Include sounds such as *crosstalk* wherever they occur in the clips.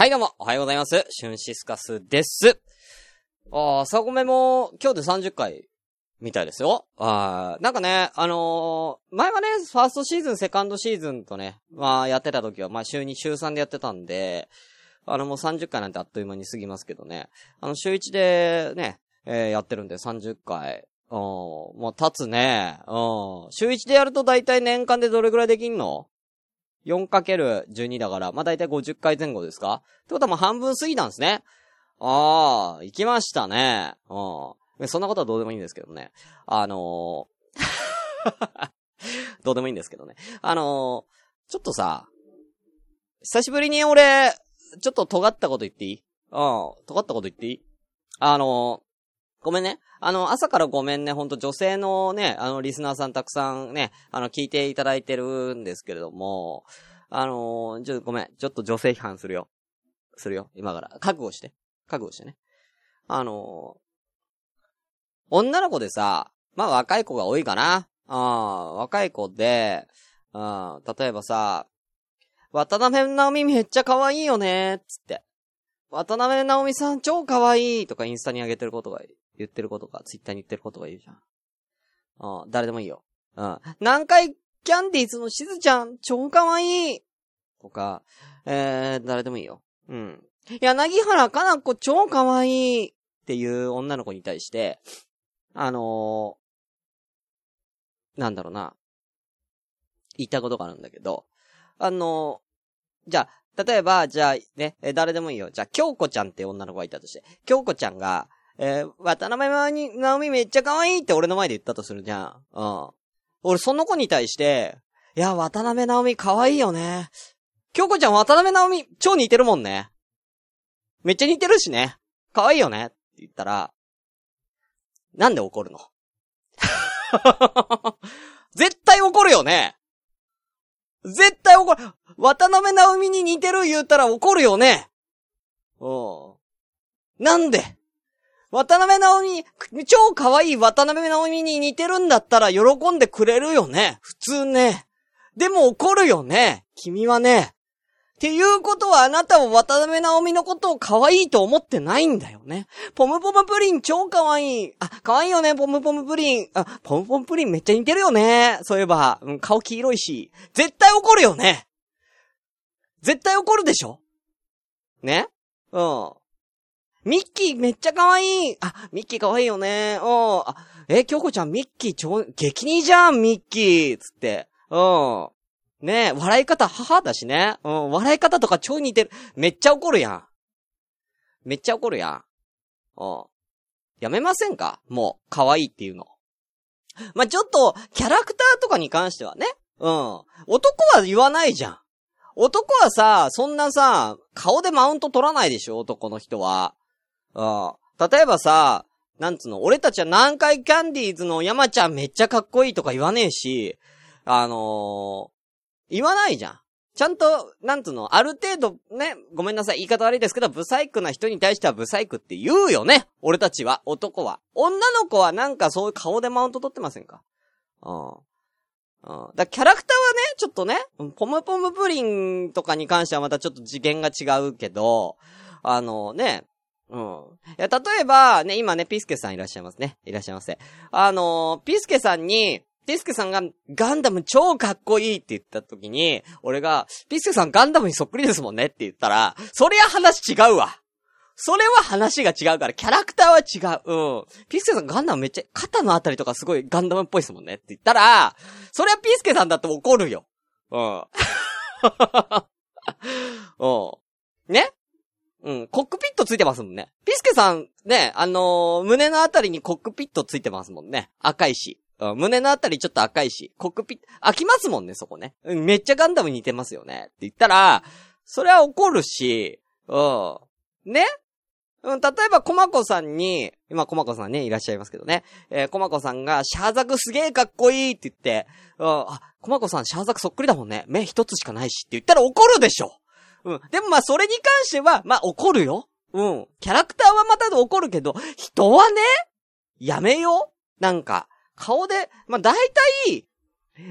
はい、どうも、おはようございます。シュンシスカスです。あー、朝ごめも、今日で30回、みたいですよ。あー、なんかね、あのー前はね、ファーストシーズン、セカンドシーズンとね、まあ、やってた時は、まあ、週2、週3でやってたんで、あの、もう30回なんてあっという間に過ぎますけどね。あの、週1でね、えーやってるんで30回。うん、もう経つね。うん。週1でやると大体年間でどれぐらいできんの？4×12 だから、まあ、大体50回前後ですか？ってことはもう半分過ぎたんですね。ああ、行きましたね。うん。そんなことはどうでもいいんですけどね。あのー *laughs* どうでもいいんですけどね。あのーちょっとさ、久しぶりに俺、ちょっと尖ったこと言っていい？うん。尖ったこと言っていい？あのーごめんね。あの、朝からごめんね。ほんと女性のね、あの、リスナーさんたくさんね、あの、聞いていただいてるんですけれども、あのーちょっと、ごめん。ちょっと女性批判するよ。するよ。今から。覚悟して。覚悟してね。あのー女の子でさ、まあ若い子が多いかな。ああ、若い子で、うん、例えばさ、渡辺直美めっちゃ可愛いよね、つって。渡辺直美さん超可愛いとかインスタに上げてることが、言ってることが、ツイッターに言ってることが言うじゃん。うん、誰でもいいよ。うん。南海キャンディーズのしずちゃん超可愛いとか、えー、誰でもいいよ。うん。柳原かな子超可愛いっていう女の子に対して、あのー、なんだろうな。言ったことがあるんだけど、あのー、じゃあ、例えば、じゃあ、ね、誰でもいいよ。じゃあ、京子ちゃんって女の子がいたとして、京子ちゃんが、えー渡辺直美めっちゃ可愛いって俺の前で言ったとするじゃん。うん。俺、その子に対して、いや、渡辺直美可愛いよね。京子ちゃん渡辺直美超似てるもんね。めっちゃ似てるしね。可愛いよね。って言ったら、なんで怒るの？*laughs* 絶対怒るよね。絶対怒る。渡辺直美に似てる言ったら怒るよね。うん。なんで？渡辺直美、超可愛い渡辺直美に似てるんだったら喜んでくれるよね。普通ね。でも怒るよね。君はね。っていうことはあなたは渡辺直美のことを可愛いと思ってないんだよね。ポムポムプリン超可愛い。あ、可愛いよね、ポムポムプリン。あ、ポムポムプリンめっちゃ似てるよね。そういえば、うん、顔黄色いし。絶対怒るよね。絶対怒るでしょ？ね？うん。ミッキーめっちゃ可愛い。あ、ミッキー可愛いよね。うん。あ、え、京子ちゃんミッキー超、激似じゃん、ミッキー。つって。うん。ねえ、笑い方母だしね。うん、笑い方とか超似てる。めっちゃ怒るやん。めっちゃ怒るやん。うん。やめませんか？もう、可愛いっていうの。まあ、ちょっと、キャラクターとかに関してはね。うん。男は言わないじゃん。男はさ、そんなさ、顔でマウント取らないでしょ？男の人は。うん。例えばさ、なんつうの、俺たちは南海キャンディーズの山ちゃんめっちゃかっこいいとか言わねえし、あのー言わないじゃん。ちゃんと、なんつうの、ある程度、ね、ごめんなさい、言い方悪いですけど、ブサイクな人に対してはブサイクって言うよね俺たちは、男は。女の子はなんかそういう顔でマウント取ってませんか？うん。うん。だキャラクターはね、ちょっとね、ポムポムプリンとかに関してはまたちょっと次元が違うけど、あのね、うん。いや、例えば、ね、今ね、ピスケさんいらっしゃいますね。いらっしゃいませ。あのピスケさんに、ピスケさんがガンダム超かっこいいって言った時に、俺が、ピスケさんガンダムにそっくりですもんねって言ったら、そりゃ話違うわ。それは話が違うから、キャラクターは違う。うん。ピスケさんガンダムめっちゃ、肩のあたりとかすごいガンダムっぽいですもんねって言ったら、そりゃピスケさんだって怒るよ。うん。*laughs* うん。ね？うん。コックピットついてますもんね。ピスケさん、ね、あのー胸のあたりにコックピットついてますもんね。赤いし。うん、胸のあたりちょっと赤いし。コックピット、開きますもんね、そこね。うん、めっちゃガンダム似てますよね。って言ったら、それは怒るし、うん。ね？うん、例えば、コマコさんに、今、コマコさんね、いらっしゃいますけどね。えー、コマコさんが、シャーザクすげえかっこいいって言って、うん、あ、コマコさんシャーザクそっくりだもんね。目一つしかないしって言ったら怒るでしょうん。でもまあ、それに関しては、まあ、怒るよ。うん。キャラクターはまた怒るけど、人はね、やめよう。なんか、顔で、まあ、大体、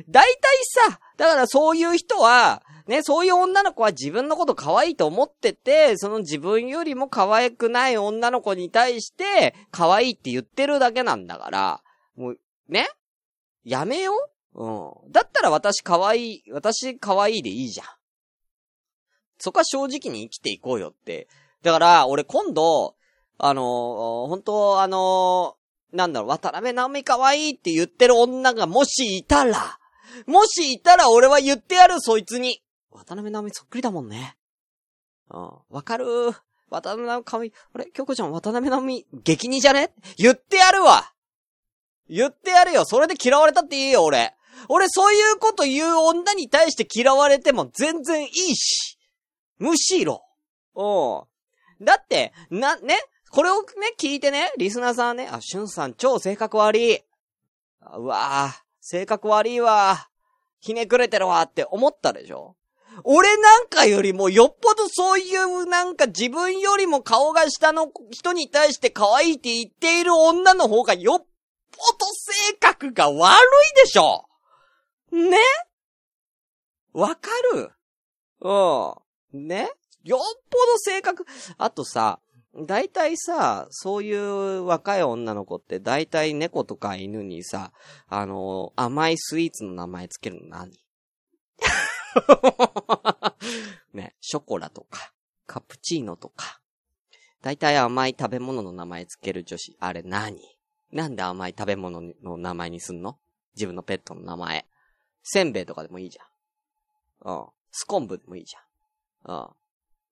大体さ、だからそういう人は、ね、そういう女の子は自分のこと可愛いと思ってて、その自分よりも可愛くない女の子に対して、可愛いって言ってるだけなんだから、もう、ね？やめよううん。だったら私可愛い、私可愛いでいいじゃん。そこは正直に生きていこうよって。だから、俺今度、あのー、本当あの、なんだろう、渡辺直美可愛いって言ってる女がもしいたら、もしいたら俺は言ってやる、そいつに。渡辺直美そっくりだもんね。うん。わかる？渡辺直美、あれ？京子ちゃん渡辺直美、激似じゃね？言ってやるわ言ってやるよ。それで嫌われたっていいよ、俺。俺そういうこと言う女に対して嫌われても全然いいし。むしろ。うん。だって、な、ね、これをね、聞いてね、リスナーさんね、あ、しゅんさん超性格悪い。うわぁ、性格悪いわ。ひねくれてるわって思ったでしょ俺なんかよりもよっぽどそういうなんか自分よりも顔が下の人に対して可愛いって言っている女の方がよっぽど性格が悪いでしょね？わかる？うん。ね？よっぽど性格、あとさ、大体さ、そういう若い女の子って大体猫とか犬にさ、あの、甘いスイーツの名前つけるの何？*laughs* ね、ショコラとか、カプチーノとか、大体甘い食べ物の名前つける女子、あれ何？なんで甘い食べ物の名前にすんの？自分のペットの名前。せんべいとかでもいいじゃん。うん。スコンブでもいいじゃん。うん。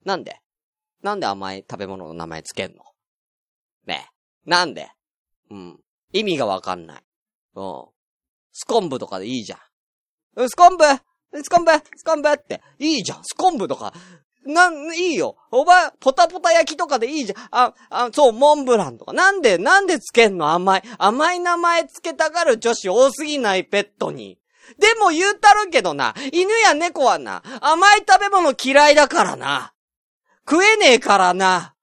なんで？なんで甘い食べ物の名前つけんの？ねえ。なんで？うん。意味がわかんない。うん。スコンブとかでいいじゃん。スコンブ？スコンブ？スコンブ？って。いいじゃん。スコンブとか。なん、いいよ。おば、ポタポタ焼きとかでいいじゃん。あ、あ、そう、モンブランとか。なんで、なんでつけんの？甘い。甘い名前つけたがる女子多すぎない？ペットに。でも言うたるけどな、犬や猫はな、甘い食べ物嫌いだからな。食えねえからな。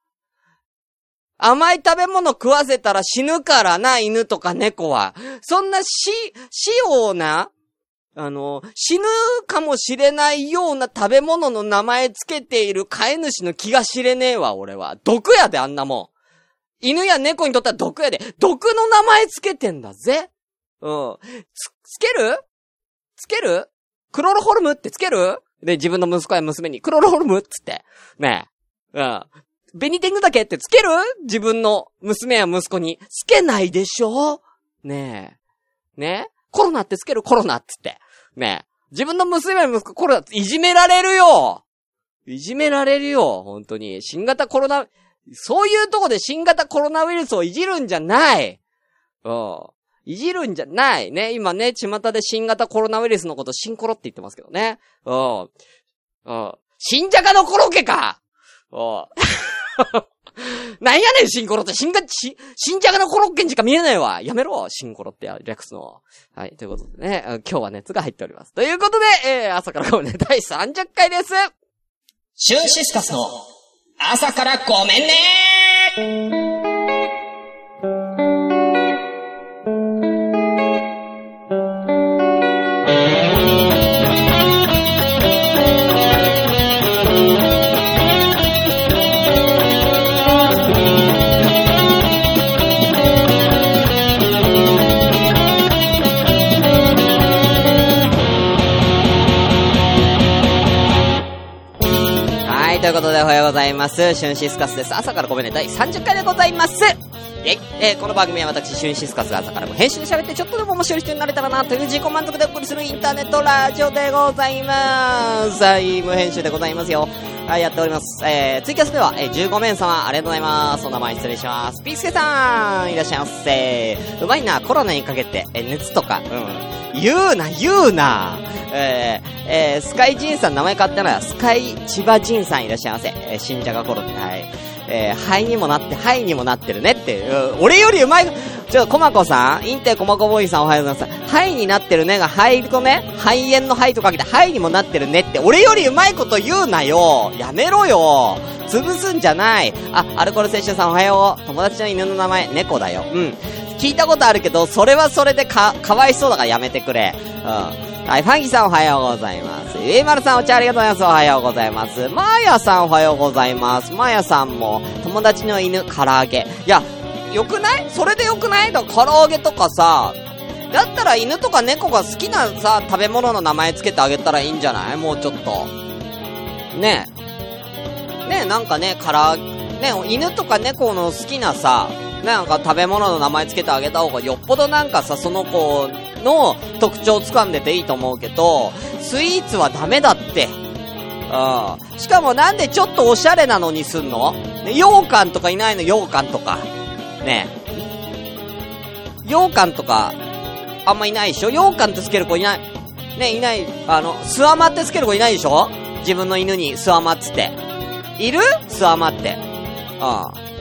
甘い食べ物食わせたら死ぬからな、犬とか猫は。そんな死、死をな、あの、死ぬかもしれないような食べ物の名前つけている飼い主の気が知れねえわ、俺は。毒やで、あんなもん。犬や猫にとっては毒やで。毒の名前つけてんだぜ。うん。つ、つける？つける？クロロホルムってつける？で、自分の息子や娘に、クロロホルムっつって。ねえ。うん。ベニテングだけってつける？自分の娘や息子に。つけないでしょ？ねえ。ねえコロナってつける？コロナっつって。ねえ。自分の娘や息子コロナって、いじめられるよいじめられるよ本当に。新型コロナ、そういうとこで新型コロナウイルスをいじるんじゃないうん。いじるんじゃないね。今ね、巷で新型コロナウイルスのことシンコロって言ってますけどね。うん。うん。新じゃがのコロッケかうん。*laughs* なんやねん、シンコロって。新が、し、新じゃがのコロッケにしか見えないわ。やめろ、シンコロって略すの。はい、ということでね、今日は熱が入っております。ということで、えー、朝からごめんね、第30回です。シュンシスカスの朝からごめんねことでおはようございます。シュンシスカスです。朝からごめんね、第30回でございます。え、えー、この番組は私、シュンシスカスが朝からも編集で喋ってちょっとでも面白い人になれたらなという自己満足でお送りするインターネットラジオでございます。はい、無編集でございますよ。はい、やっております。えー、ツイキャスでは、えー、15名様、ありがとうございます。お名前失礼します。ピースケさん、いらっしゃいませ。うまいな、コロナにかけて、えー、熱とか、うん。言うな、言うな。えー、えー、スカイジンさん名前変わったのは、スカイ千葉ジンさんいらっしゃいませ。えー、新じゃがコロナ、はい。えー、肺にもなって、肺にもなってるねっていう、俺よりうまい、ちょ、コマコさんインテコマコボーイさんおはようございます。肺になってるねが肺とね、肺炎の肺とかけて肺にもなってるねって、俺よりうまいこと言うなよやめろよ潰すんじゃないあ、アルコール摂取さんおはよう。友達の犬の名前、猫だよ。うん。聞いたことあるけど、それはそれでか、かわいそうだからやめてくれ。うん。はい、ファンキーさんおはようございます。ゆいまるさんお茶ありがとうございます。おはようございます。まーやさんおはようございます。まーやさんも、友達の犬、唐揚げ。いや、よくない？それでよくない？だから唐揚げとかさ、だったら犬とか猫が好きなさ、食べ物の名前つけてあげたらいいんじゃない？もうちょっと。ねえ。ねえ、なんかね、から、ねえ、犬とか猫の好きなさ、なんか食べ物の名前つけてあげた方がよっぽどなんかさ、その子の特徴を掴んでていいと思うけど、スイーツはダメだって。うん。しかもなんでちょっとおしゃれなのにすんの？ね、羊羹とかいないの？羊羹とか。ね。羊羹とか、あんまいないでしょ？羊羹ってつける子いない。ね、いない。あの、スワマってつける子いないでしょ？自分の犬にスワマっつって。いる？スワマって。うん。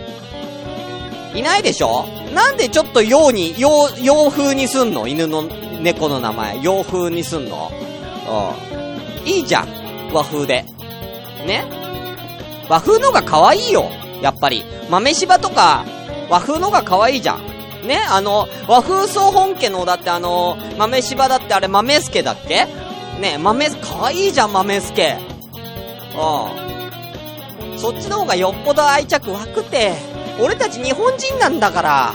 いないでしょ？なんでちょっと洋に、洋、洋風にすんの？犬の、猫の名前。洋風にすんの？うん。いいじゃん。和風で。ね？和風のが可愛いよ。やっぱり。豆柴とか、和風のが可愛いじゃん。ね？あの、和風総本家の、だってあの、豆柴だってあれ豆助だっけね？豆、可愛いじゃん、豆助。うん。そっちの方がよっぽど愛着湧くて。俺たち日本人なんだから。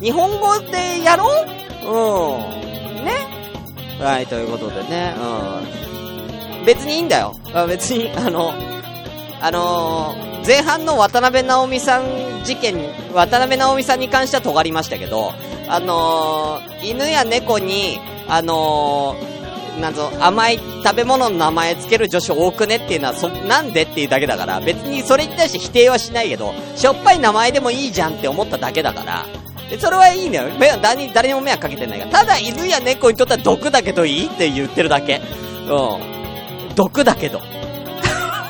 日本語でやろう？うん。ね？はい、ということでね、うん。別にいいんだよ。別に、あの、あのー前半の渡辺直美さん事件、渡辺直美さんに関しては尖りましたけど、あのー犬や猫に、あのーなんぞ、甘い食べ物の名前つける女子多くねっていうのは、そ、なんでっていうだけだから、別にそれに対して否定はしないけど、しょっぱい名前でもいいじゃんって思っただけだから、でそれはいいんだよ。誰に、誰にも迷惑かけてないから。ただ犬や猫にとっては毒だけどいいって言ってるだけ。うん。毒だけど。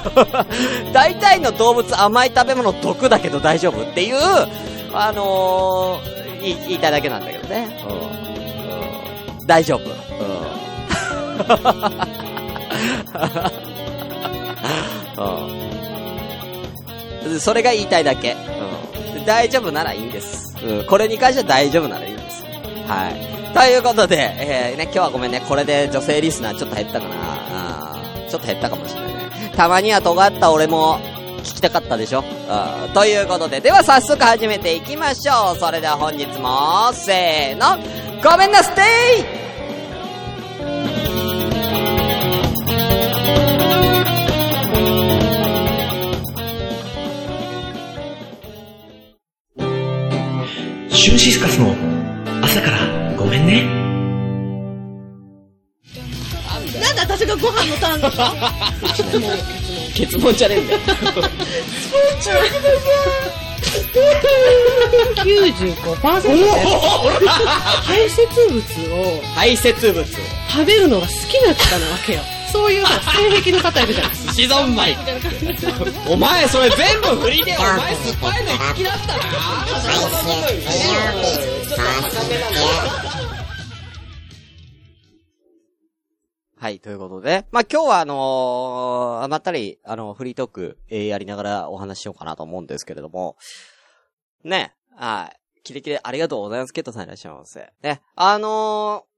*laughs* 大体の動物甘い食べ物毒だけど大丈夫っていう、あのー、言い言いたいだけなんだけどね。うん。うん、大丈夫。うん。うん。それが言いたいだけ。うん。大丈夫ならいいんです。うん。これに関しては大丈夫ならいいんです。はい。ということで、えー、ね、今日はごめんね。これで女性リスナーちょっと減ったかな。あーちょっと減ったかもしれないね。たまには尖った俺も聞きたかったでしょうん。ということで、では早速始めていきましょう。それでは本日も、せーの、ごめんなステイシュンシスカスの朝からごめんね。なんで私がご飯のターンなの結論じゃねえんだよ。*laughs* 95%で排泄物を排泄物。食べるのが好きな方なわけよ。そういうさ、性癖の方いるじゃないシゾンマイ。*laughs* お前それ全部振りで、お前酸っぱいの好きだったなはい、ということで。まあ、今日はあのー、まったり、あの、フリートーク、えーやりながらお話ししようかなと思うんですけれども。ね。はい。キレキレありがとうございます。ケットさんいらっしゃいませ。ね。あのー、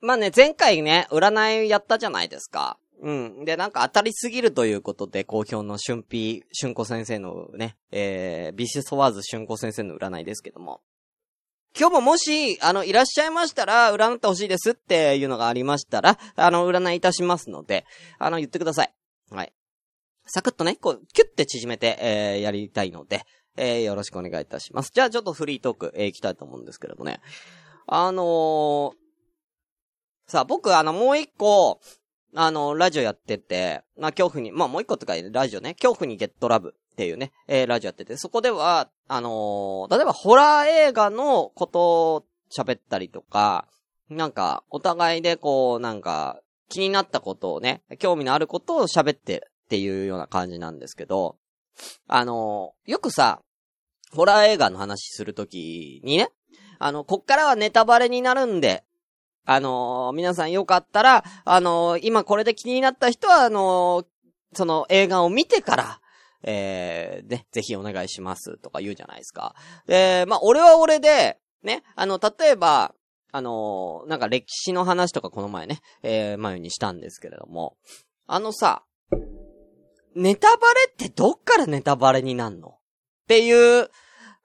まあね、前回ね、占いやったじゃないですか。うん。で、なんか当たりすぎるということで、好評の春ピー、春子先生のね、えー、ビシソワーズ春子先生の占いですけども。今日ももし、あの、いらっしゃいましたら、占ってほしいですっていうのがありましたら、あの、占いいたしますので、あの、言ってください。はい。サクッとね、こう、キュッて縮めて、えー、やりたいので、えー、よろしくお願いいたします。じゃあ、ちょっとフリートーク、えー、行きたいと思うんですけれどもね。あのー、さあ、僕、あの、もう一個、あの、ラジオやってて、まあ、恐怖に、まあ、もう一個とか、ラジオね、恐怖にゲットラブっていうね、えー、ラジオやってて、そこでは、あのー例えば、ホラー映画のことを喋ったりとか、なんか、お互いでこう、なんか、気になったことをね、興味のあることを喋ってっていうような感じなんですけど、あのーよくさ、ホラー映画の話するときにね、あの、こっからはネタバレになるんで、あのー皆さんよかったら、あのー今これで気になった人は、あのーその映画を見てから、えー、ね、ぜひお願いしますとか言うじゃないですか。で、まあ、俺は俺で、ね、あの、例えば、あのなんか歴史の話とかこの前ね、えー、前にしたんですけれども、あのさ、ネタバレってどっからネタバレになんの？っていう、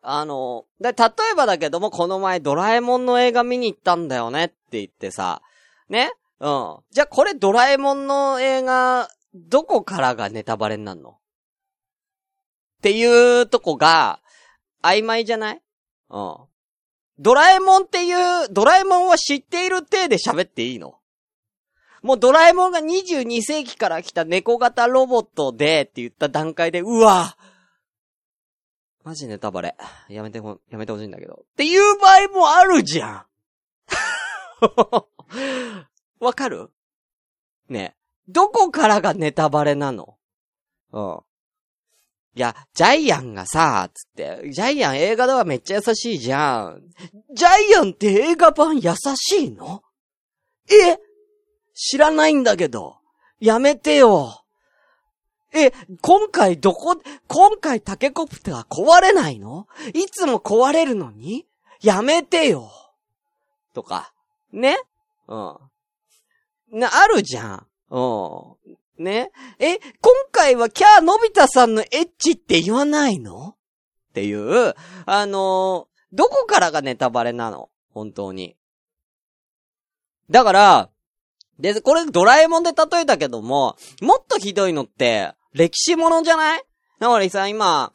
あのーだ例えばだけども、この前ドラえもんの映画見に行ったんだよねっって言ってさ、ね？うん。じゃあこれドラえもんの映画、どこからがネタバレになんの？っていうとこが、曖昧じゃない？うん。ドラえもんっていう、ドラえもんは知っている体で喋っていいの？もうドラえもんが22世紀から来た猫型ロボットでって言った段階で、うわマジネタバレ。やめてほ、やめてほしいんだけど。っていう場合もあるじゃん *laughs* わかる？ねえどこからがネタバレなの？うん。いや、ジャイアンがさ、つって、ジャイアン映画ではめっちゃ優しいじゃん。ジャイアンって映画版優しいの？え？知らないんだけど。やめてよ。え、今回どこ、今回タケコプター壊れないの？いつも壊れるのに？やめてよ。とか。ねうん。な、あるじゃん。うん。ねえ、今回はキャーのび太さんのエッチって言わないの？っていう、あのーどこからがネタバレなの？本当に。だから、で、これドラえもんで例えたけども、もっとひどいのって、歴史ものじゃない？だからさ、今、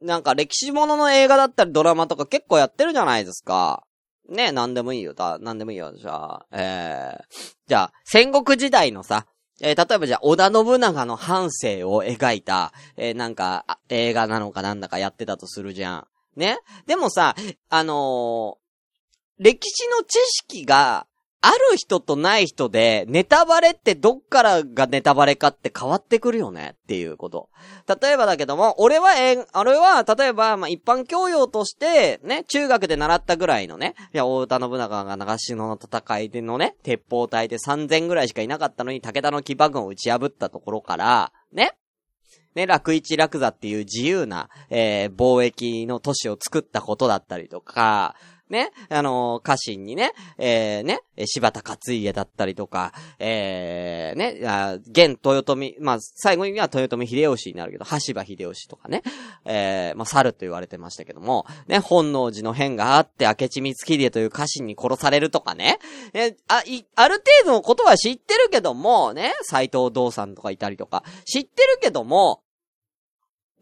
なんか歴史ものの映画だったりドラマとか結構やってるじゃないですか。ね、なんでもいいよ。だ、なんでもいいよ。じゃあ、えー、じゃあ、戦国時代のさ、えー例えばじゃあ、織田信長の半生を描いた、えーなんか、映画なのかなんだかやってたとするじゃん。ね？でもさ、あのー歴史の知識がある人とない人で、ネタバレってどっからがネタバレかって変わってくるよねっていうこと。例えばだけども、俺は、えー、あれは、例えば、ま、一般教養として、ね、中学で習ったぐらいのね、いや、大田信長が長篠の戦いでのね、鉄砲隊で3000ぐらいしかいなかったのに、武田の騎馬軍を打ち破ったところから、ね、ね、楽一楽座っていう自由な、えー、貿易の都市を作ったことだったりとか、ね、あのー家臣にね、えー、ね、柴田勝家だったりとか、えー、ね、あ現豊臣、まあ、最後には豊臣秀吉になるけど、羽柴秀吉とかね、えー、まあ、猿と言われてましたけども、ね、本能寺の変があって、明智光秀という家臣に殺されるとかね、えあ、い、ある程度のことは知ってるけども、ね、斎藤道さんとかいたりとか、知ってるけども、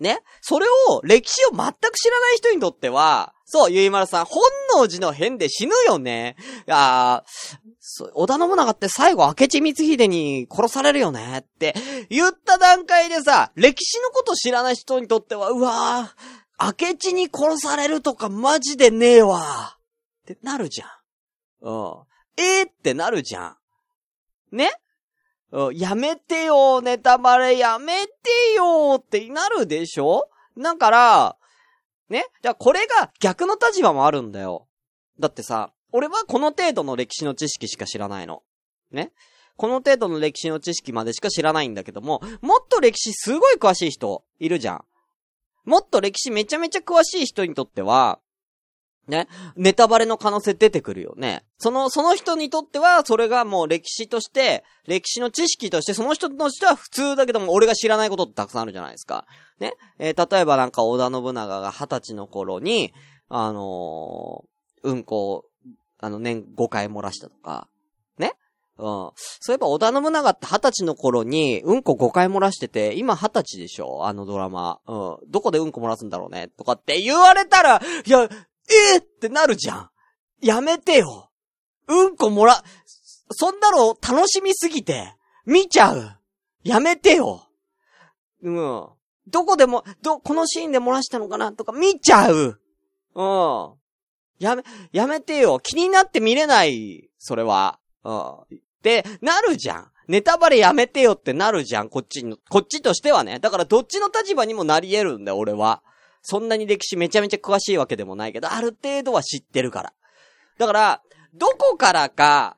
ね、それを、歴史を全く知らない人にとっては、そう、ゆいまるさん、本能寺の変で死ぬよね。いやーそ織田信長って最後、明智光秀に殺されるよねって言った段階でさ、歴史のこと知らない人にとっては、うわー、明智に殺されるとかマジでねえわってなるじゃん。うん。えー、ってなるじゃん。ね、やめてよ、ネタバレやめてよってなるでしょ？だから、ね？じゃあこれが逆の立場もあるんだよ。だってさ、俺はこの程度の歴史の知識しか知らないの。ね？この程度の歴史の知識までしか知らないんだけども、もっと歴史すごい詳しい人いるじゃん。もっと歴史めちゃめちゃ詳しい人にとっては、ね、ネタバレの可能性出てくるよね。その、その人にとっては、それがもう歴史として、歴史の知識として、その人としては普通だけども、俺が知らないことってたくさんあるじゃないですか。ね。えー例えばなんか織田信長が二十歳の頃に、あのーうんこを、あの、年5回漏らしたとか、ね。うん。そういえば織田信長って二十歳の頃に、うんこ5回漏らしてて、今二十歳でしょ？あのドラマ。うん。どこでうんこ漏らすんだろうね？とかって言われたら、いや、えー、ってなるじゃん。やめてよ。うんこもら、そんなの楽しみすぎて、見ちゃう。やめてよ。うん。どこでも、ど、このシーンで漏らしたのかな？とか見ちゃう。うん。やめ、やめてよ。気になって見れない。それは。うん。で、なるじゃん。ネタバレやめてよってなるじゃん。こっちの、こっちとしてはね。だからどっちの立場にもなり得るんだよ、俺は。そんなに歴史めちゃめちゃ詳しいわけでもないけど、ある程度は知ってるから。だから、どこからか、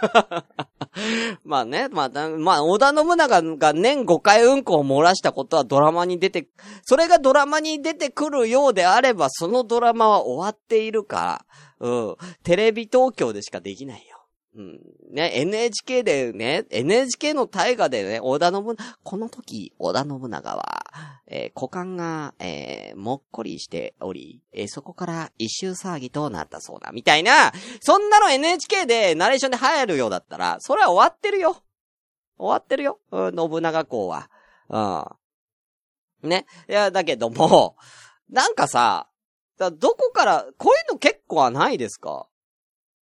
*laughs* まあね、まあ、まあ、織田信長が年5回うんこを漏らしたことはドラマに出て、それがドラマに出てくるようであれば、そのドラマは終わっているから、うん。テレビ東京でしかできないよ。うん。ね、NHK でね、NHK の大河でね、織田信長、この時、織田信長は、えー股間が、えーもっこりしており、えーそこから一周騒ぎとなったそうだ、みたいな、そんなの NHK でナレーションで入るようだったら、それは終わってるよ。終わってるよ。うん、信長公は。うん。ね。いや、だけども、なんかさ、だどこから、こういうの結構はないですか？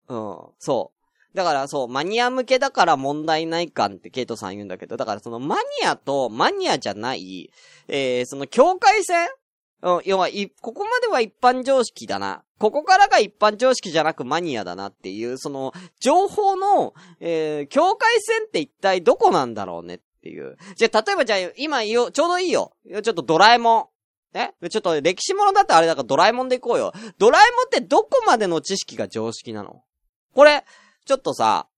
うん、そう。だからそう、マニア向けだから問題ないかってケイトさん言うんだけど、だからそのマニアとマニアじゃない、えー、その境界線？うん、要は、い、ここまでは一般常識だな。ここからが一般常識じゃなくマニアだなっていう、その、情報の、えー、境界線って一体どこなんだろうねっていう。じゃ、例えばじゃあ、今よ、ちょうどいいよ。ちょっとドラえもん。え？ちょっと歴史ものだってあれだからドラえもんでいこうよ。ドラえもんってどこまでの知識が常識なの？これ、ちょっとさ、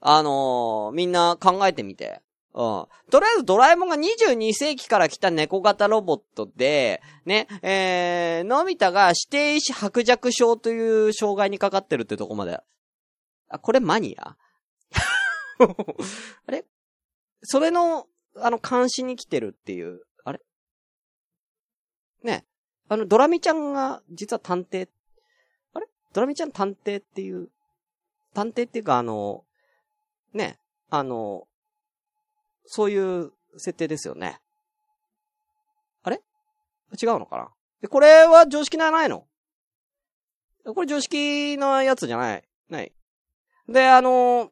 あのーみんな考えてみて。うん。とりあえずドラえもんが22世紀から来た猫型ロボットで、ね、えー、のび太が指定意志白弱症という障害にかかってるってとこまで。あ、これマニア？*laughs* あれ？それの、あの、監視に来てるっていう、あれ？ね。あの、ドラミちゃんが、実は探偵、あれ？ドラミちゃん探偵っていう、探偵っていうかあの、ね、あの、そういう設定ですよね。あれ？違うのかな？で、これは常識なないの？これ常識のやつじゃない？ない。で、あの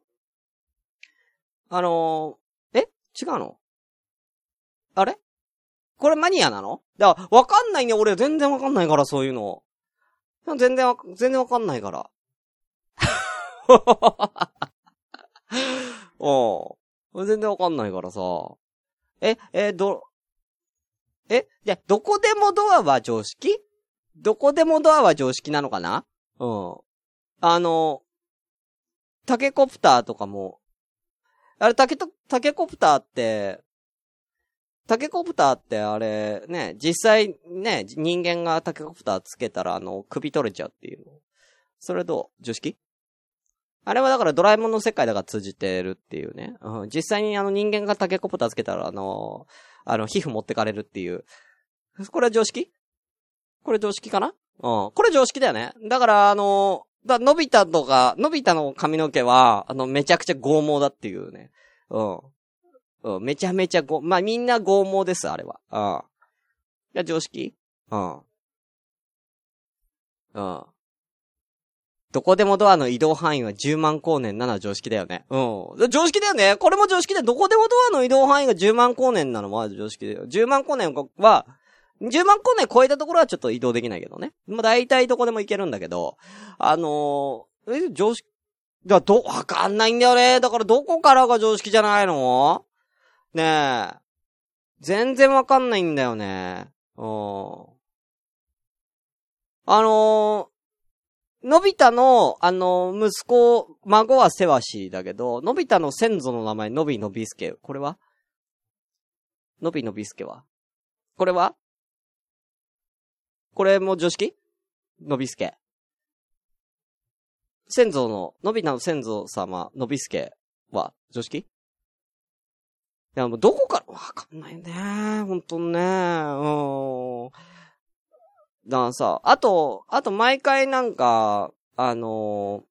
あのえ？違うの？あれ？これマニアなの？だから、わかんないね。俺全然わかんないから、そういうの。全然わ、全然わかんないから。お *laughs* う全然わかんないからさ。え、え、ど、え、じゃ、どこでもドアは常識？どこでもドアは常識なのかな？うん。あの、タケコプターとかも、あれ、タケと、タケコプターって、タケコプターってあれ、ね、実際ね、人間がタケコプターつけたら、あの、首取れちゃうっていうの。それどう？常識？あれはだからドラえもんの世界だから通じてるっていうね。うん、実際にあの人間がタケコプターつけたら、あのあの、皮膚持ってかれるっていう。これは常識？これ常識かな？うん。これ常識だよね。だから、あのだ、のび太とか、のび太の髪の毛は、あの、めちゃくちゃ剛毛だっていうね。うん。うん、めちゃめちゃご、まあ、みんな剛毛です、あれは。うん。いや、常識？うん。うん。どこでもドアの移動範囲は10万光年なのは常識だよね。うん。常識だよね。これも常識だよ。どこでもドアの移動範囲が10万光年なのは常識だよ。10万光年は、10万光年超えたところはちょっと移動できないけどね。まあ、大体どこでも行けるんだけど、あのー、え、常識、だ、ど、わかんないんだよね。だからどこからが常識じゃないの？ねえ。全然わかんないんだよね。うん。あのー、のび太の、あの、息子、孫はせわしだけど、のび太の先祖の名前、のびのびすけ。これは？のびのびすけは？これは？これも常識？のびすけ。先祖の、のび太の先祖様、のびすけは？常識？いや、もうどこから、わかんないね。ほんとね。うん。だからさ、あと、あと毎回なんか、あの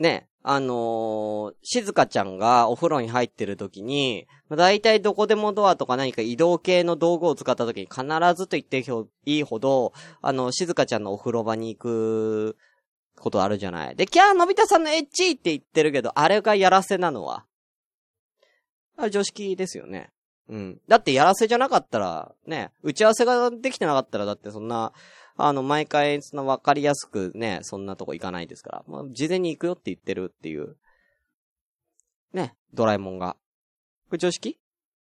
ーね、あのー静香ちゃんがお風呂に入ってる時に、だいたいどこでもドアとか何か移動系の道具を使った時に必ずと言っていいほど、あの、静香ちゃんのお風呂場に行くことあるじゃない。で、キャー、のび太さんのエッチって言ってるけど、あれがやらせなのは。あれ常識ですよね。うん。だってやらせじゃなかったら、ね、打ち合わせができてなかったら、だってそんな、あの、毎回、その分かりやすくね、そんなとこ行かないですから。まあ、事前に行くよって言ってるっていう。ね、ドラえもんが。これ常識？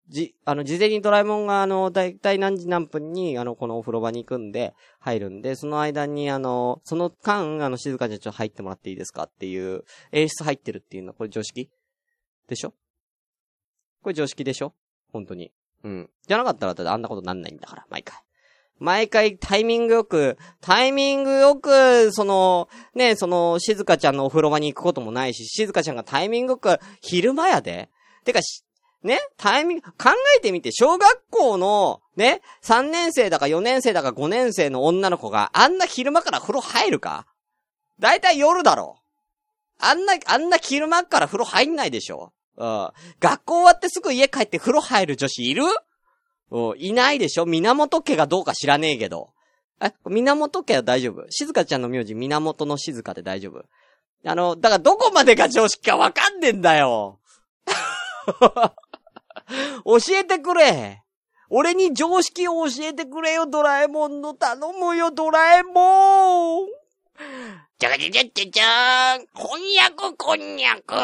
じ、あの、事前にドラえもんが、あの、だいたい何時何分に、あの、このお風呂場に行くんで、入るんで、その間に、あの、その間、あの、静かにちょっと入ってもらっていいですかっていう、演出入ってるっていうのは、これ常識？でしょ？これ常識でしょ？本当に。うん。じゃなかったら、だってあんなことなんないんだから、毎回。毎回タイミングよく、タイミングよく、その、ね、その、静香ちゃんのお風呂場に行くこともないし、静香ちゃんがタイミングよく、昼間やで。てかし、ね、タイミング、考えてみて、小学校の、ね、3年生だか4年生だか5年生の女の子があんな昼間から風呂入るか？だいたい夜だろ。あんな、あんな昼間から風呂入んないでしょ。うん。学校終わってすぐ家帰って風呂入る女子いる、いないでしょ？源家がどうか知らねえけど。え、源家は大丈夫？静香ちゃんの名字源の静香で大丈夫？あの、だからどこまでが常識かわかんねえんだよ。*laughs* 教えてくれ。俺に常識を教えてくれよ、ドラえもんの頼むよ、ドラえもん。じゃがじゃじゃじゃじゃーん。こんにゃく、こんにゃく。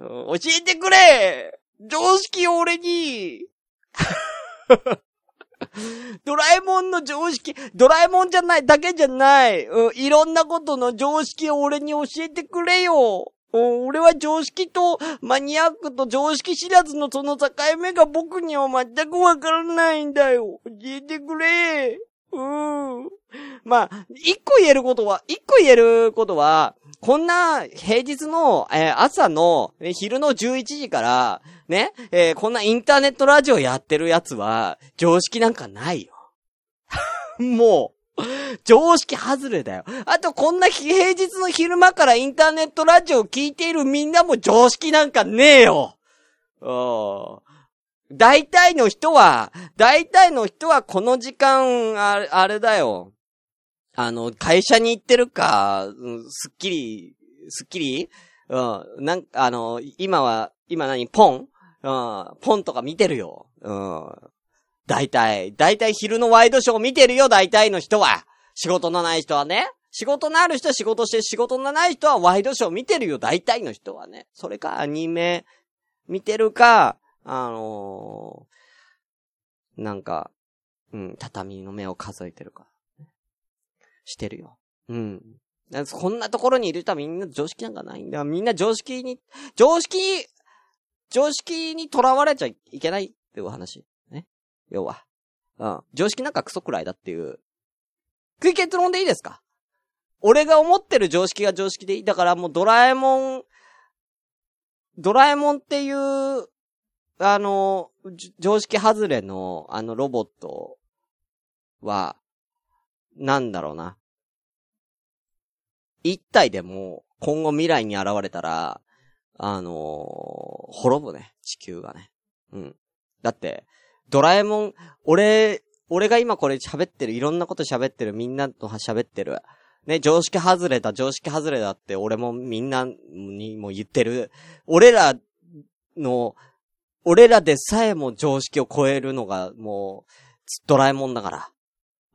教えてくれ常識を俺に。*laughs* ドラえもんの常識、ドラえもんじゃない、だけじゃない。うん、いろんなことの常識を俺に教えてくれよ。うん、俺は常識とマニアックと常識知らずのその境目が僕には全くわからないんだよ。教えてくれ。うん。まあ、一個言えることは、一個言えることは、こんな平日の、えー朝の、えー昼の11時から、ね、えーこんなインターネットラジオやってるやつは、常識なんかないよ。*laughs* もう、常識外れだよ。あと、こんな平日の昼間からインターネットラジオを聞いているみんなも常識なんかねえよ。大体の人は、大体の人はこの時間、あれ、あれだよ。あの、会社に行ってるか、うんすっきり、すっきり？うん。なん、あの、今は、今何？ポン？うん。ポンとか見てるよ。うん。大体、大体昼のワイドショー見てるよ、大体の人は。仕事のない人はね。仕事のある人は仕事して、仕事のない人はワイドショー見てるよ、大体の人はね。それか、アニメ、見てるか、あのーなんか、うん、畳の目を数えてるか。してるよ。うん。こんなところにいる人はみんな常識なんかないんだよ。みんな常識に、常識、常識に囚われちゃいけないっていうお話。ね。要は。うん。常識なんかクソくらいだっていう。食い結論でいいですか？俺が思ってる常識が常識でいい。だからもうドラえもん、ドラえもんっていう、あの、常識外れの、あのロボットは、なんだろうな。一体でも、今後未来に現れたら、あのー滅ぶね、地球がね。うん。だって、ドラえもん、俺、俺が今これ喋ってる、いろんなこと喋ってる、みんなと喋ってる。ね、常識外れだ、常識外れだって、俺もみんなにも言ってる。俺らの、俺らでさえも常識を超えるのが、もう、ドラえもんだから。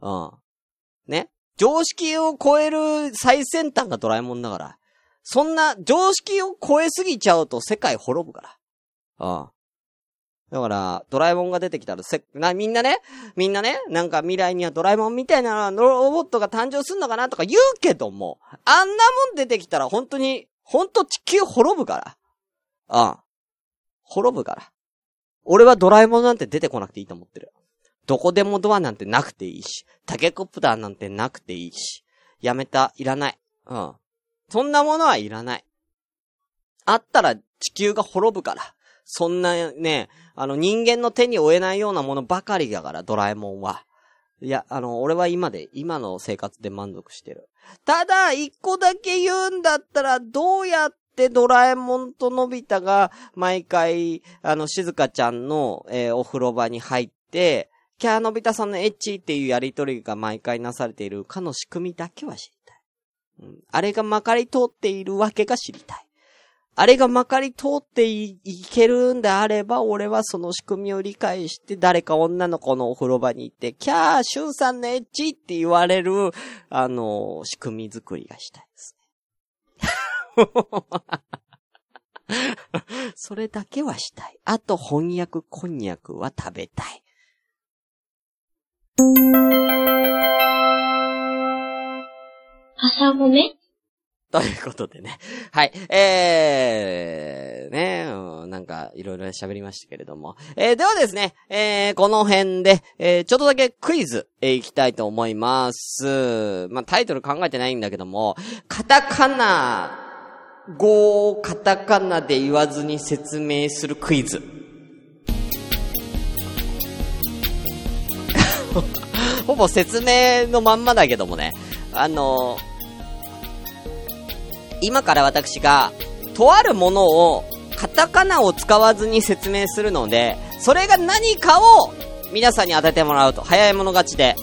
うん。ね？常識を超える最先端がドラえもんだから。そんな、常識を超えすぎちゃうと世界滅ぶから。うん。だから、ドラえもんが出てきたらせ、な、みんなね、みんなね、なんか未来にはドラえもんみたいなロボットが誕生すんのかなとか言うけども、あんなもん出てきたら本当に、本当地球滅ぶから。うん。滅ぶから。俺はドラえもんなんて出てこなくていいと思ってる。どこでもドアなんてなくていいし、タケコプターなんてなくていいし、やめた、いらない。うん。そんなものはいらない。あったら地球が滅ぶから。そんなね、あの人間の手に負えないようなものばかりだから、ドラえもんは。いや、あの、俺は今で、今の生活で満足してる。ただ、一個だけ言うんだったら、どうやってドラえもんとのび太が、毎回、あの、静香ちゃんの、えーお風呂場に入って、キャーのび太さんのエッチっていうやりとりが毎回なされているかの仕組みだけは知りたい。うん。あれがまかり通っているわけが知りたい。あれがまかり通っていいけるんであれば、俺はその仕組みを理解して、誰か女の子のお風呂場に行って、キャー、シュンさんのエッチって言われる、あの、仕組み作りがしたいですね。*laughs* それだけはしたい。あと、翻訳こんにゃくは食べたい。朝ごめ？ということでね。*laughs* はい。えー、ね、なんか、いろいろ喋りましたけれども。えー、ではですね、えー、この辺で、えー、ちょっとだけクイズ、えー、いきたいと思います。まあ、タイトル考えてないんだけども、カタカナ、語をカタカナで言わずに説明するクイズ。*laughs* ほぼ説明のまんまだけどもね。あの今から私が、とあるものを、カタカナを使わずに説明するので、それが何かを、皆さんに当ててもらうと、早い者勝ちで、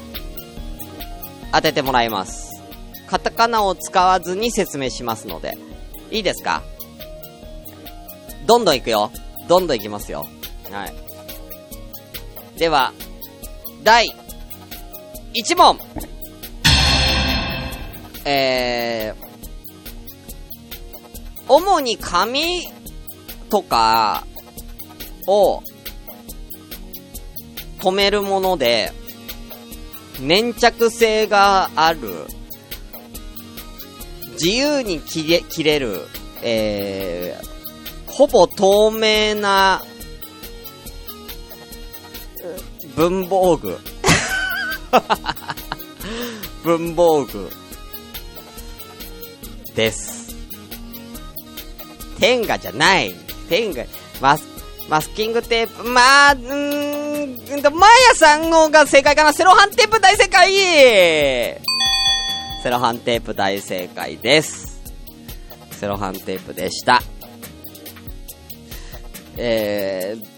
当ててもらいます。カタカナを使わずに説明しますので、いいですか？どんどん行くよ。どんどん行きますよ。はい。では、第1問。えー、主に紙とかを止めるもので、粘着性がある、自由に切れ、切れる、えー、ほぼ透明な、文房具。*laughs* 文房具。です。天下じゃない。天下、マス、マスキングテープ、まあ、うーんと、マヤさんのが正解かな。セロハンテープ大正解セロハンテープ大正解です。セロハンテープでした。えー、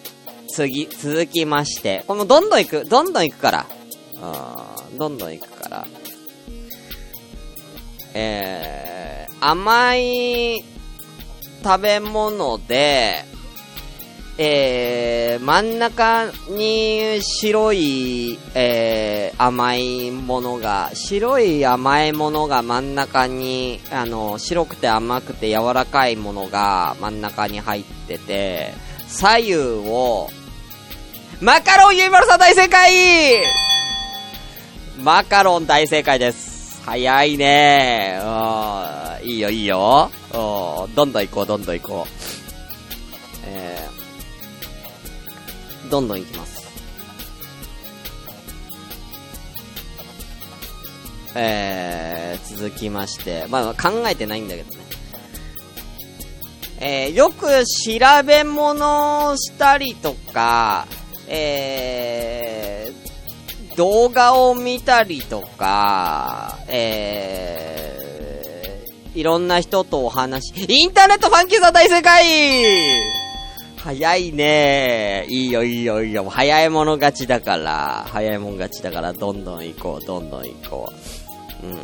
次、続きまして、このどんどん行く、どんどん行くから。あーどんどん行くから。えー、甘い食べ物で、えー、真ん中に白い、えー、甘いものが、白い甘いものが真ん中に、あの、白くて甘くて柔らかいものが真ん中に入ってて、左右を、マカロンゆいまるさん大正解マカロン大正解です。早いねいいよいいよ。どんどん行こう、どんどん行こう。えー、どんどん行きます。えー、続きまして、まあ考えてないんだけどね。えー、よく調べ物をしたりとか、えー、動画を見たりとか、えー、いろんな人とお話、インターネットファンキーさん大正解早いねいいよいいよいいよ。早い者勝ちだから、早い者勝ちだから、どんどん行こう、どんどん行こう。うん。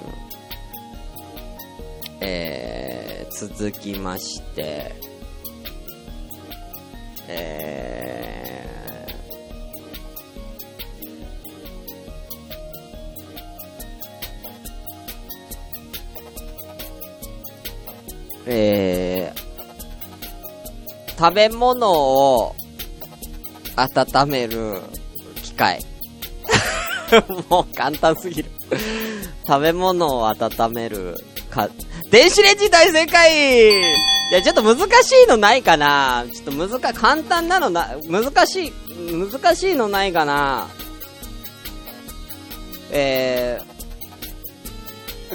えー、続きまして、えー、えー、食べ物を温める機械。*laughs* もう簡単すぎる。食べ物を温めるか、電子レンジ大正解いや、ちょっと難しいのないかなちょっと難、簡単なのな、難しい、難しいのないかなえー、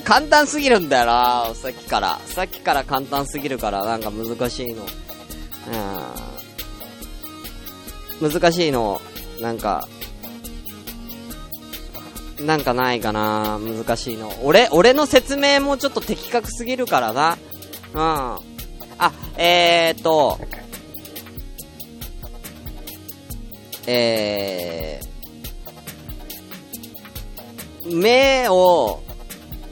簡単すぎるんだよなさっきから。さっきから簡単すぎるから、なんか難しいの。うん。難しいの、なんか、なんかないかな難しいの。俺、俺の説明もちょっと的確すぎるからな。うん。あ、えーと、えー、目を、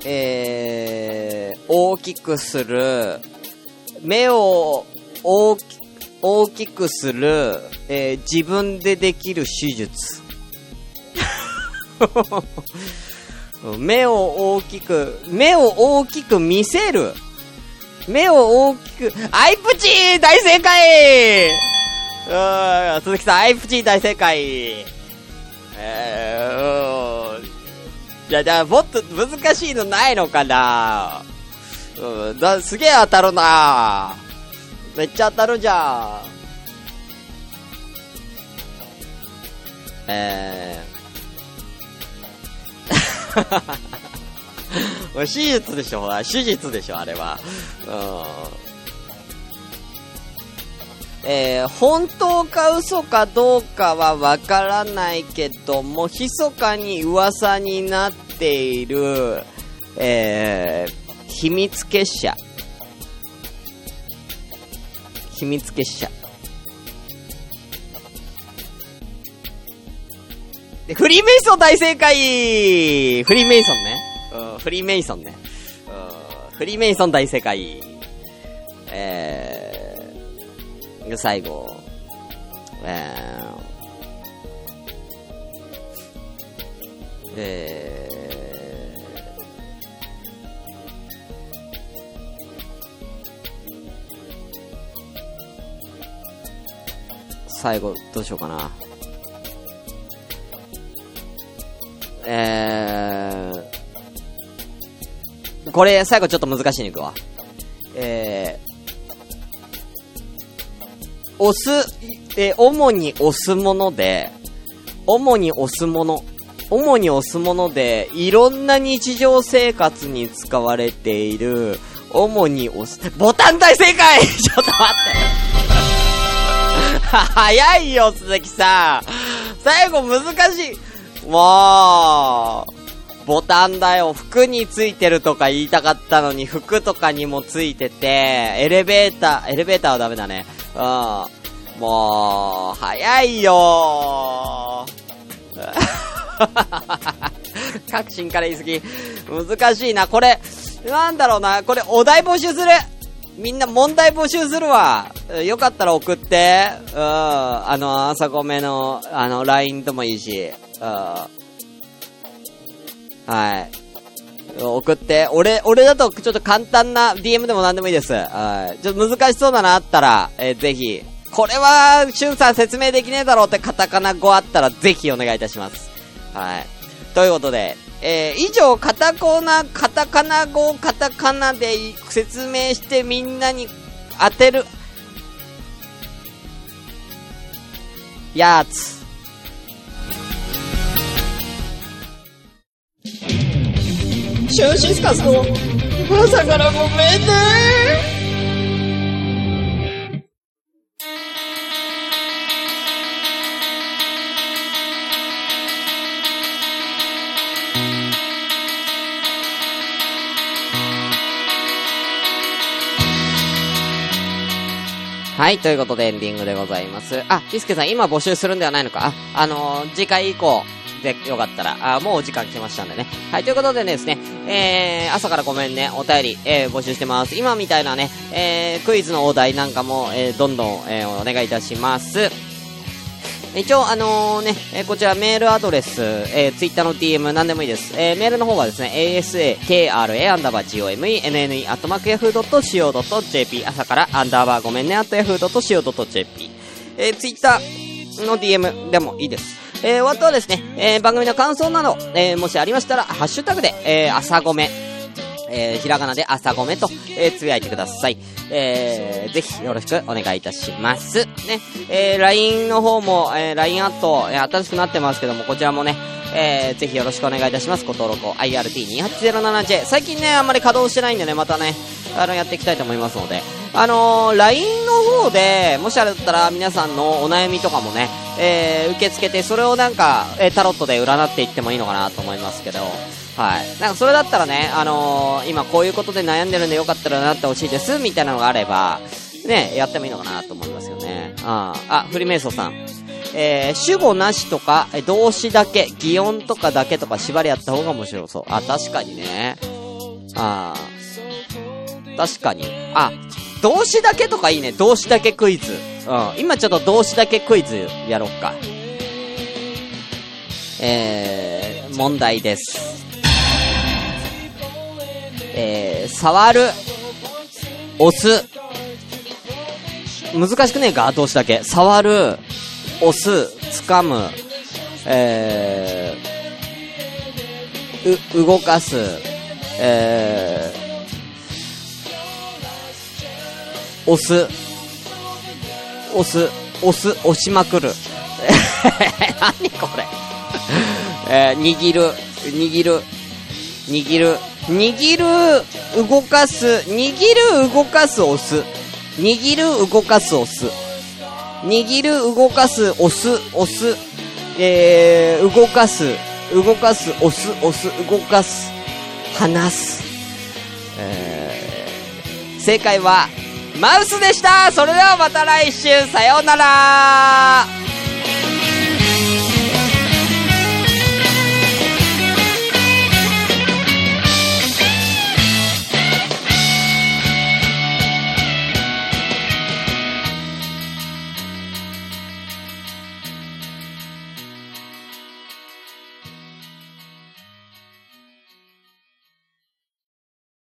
えー、大きくする、目を大き、大きくする、えー自分でできる手術。目を大きく、目を大きく見せる。目を大きく、アイプチー大正解うー、鈴木さん、アイプチー大正解えー、じゃあ、じゃあ、もっと難しいのないのかなうん、だ、すげえ当たるなめっちゃ当たるじゃん。えー。*laughs* 手術でしょ、ほら、手術でしょ、あれは。うん。えー、本当か嘘かどうかはわからないけども、密かに噂になっている、えー、秘密結社。秘密結社。で、フリーメイソン大正解フリーメイソンね。うん、フリーメイソンね。うん、フリーメイソン大正解。えー、最後。えー、え最後、どうしようかな。えー、これ、最後ちょっと難しいに行くわ。えー、押す、え、主に押すもので、主に押すもの、主に押すもので、いろんな日常生活に使われている、主に押す、ボタン大正解 *laughs* ちょっと待って早いよ、鈴木さん最後難しいもう、ボタンだよ。服についてるとか言いたかったのに、服とかにもついてて、エレベーター、エレベーターはダメだね。うん。もう、早いよ *laughs* 確信から言い過ぎ。難しいな。これ、なんだろうな。これ、お題募集するみんな問題募集するわ。よかったら送って。うん。あの、朝ごめの、あの、LINE ともいいし。うんはい。送って。俺、俺だとちょっと簡単な DM でも何でもいいです。はい。ちょっと難しそうなのあったら、えー、ぜひ。これは、しゅんさん説明できねえだろうってカタカナ語あったらぜひお願いいたします。はい。ということで、えー、以上、カタコナ、カタカナ語、カタカナで説明してみんなに当てる、やつ。シュンシスカスの朝からごめんねはい、ということでエンディングでございます。あ、キスケさん、今募集するんではないのか？あ、あのー、次回以降、でよかったら、あ、もうお時間来ましたんでね。はい、ということでですね、えー、朝からごめんね、お便り、えー、募集してます。今みたいなね、えー、クイズのお題なんかも、えー、どんどん、えー、お願いいたします。一応、あのね、えこちらメールアドレス、えー、ツイッターの DM 何でもいいです。えーメールの方はですね、asakra アンダーバー gomenne アットマークヤフー .co.jp 朝からアンダーバーごめんね、アットヤフー .co.jp えー、ツイッターの DM でもいいです。えー、あとはですね、えー番組の感想など、えーもしありましたら、ハッシュタグで、えー朝ごめん、えーひらがなで朝ごめと、えーつぶやいてください。えーぜひよろしくお願いいたします。ね、えー LINE の方も、えー LINE アット、えー新しくなってますけども、こちらもね、えーぜひよろしくお願いいたします。ご登録を IRT2807J。最近ね、あんまり稼働してないんでね、またね、あの、やっていきたいと思いますので、あのー LINE の方で、もしあれだったら皆さんのお悩みとかもね、えー受け付けて、それをなんか、えータロットで占っていってもいいのかなと思いますけど、はい。なんかそれだったらね、あのー今こういうことで悩んでるんでよかったらなってほしいです、みたいなのがあれば、ね、やってもいいのかなと思いますよね。ああ、フリメイソさん。えー主語なしとか、動詞だけ、擬音とかだけとか縛りやった方が面白そう。あ、確かにね。あー確かに。あ、動詞だけとかいいね。動詞だけクイズ。うん。今ちょっと動詞だけクイズやろっか。えー、問題です。えー、触る。押す。難しくねえか？後押しだけ。触る、押す、掴む、えー、う、動かす、えー、押す、押す、押す、押しまくる。*laughs* 何これ？*laughs* えー、握る、握る、握る、握る、動かす、握る、動かす、押す。握る、動かす、押す。握る、動かす、押す、押す。えー、動かす、動かす、押す、押す、動かす、離す。えー、正解は、マウスでしたそれではまた来週、さようなら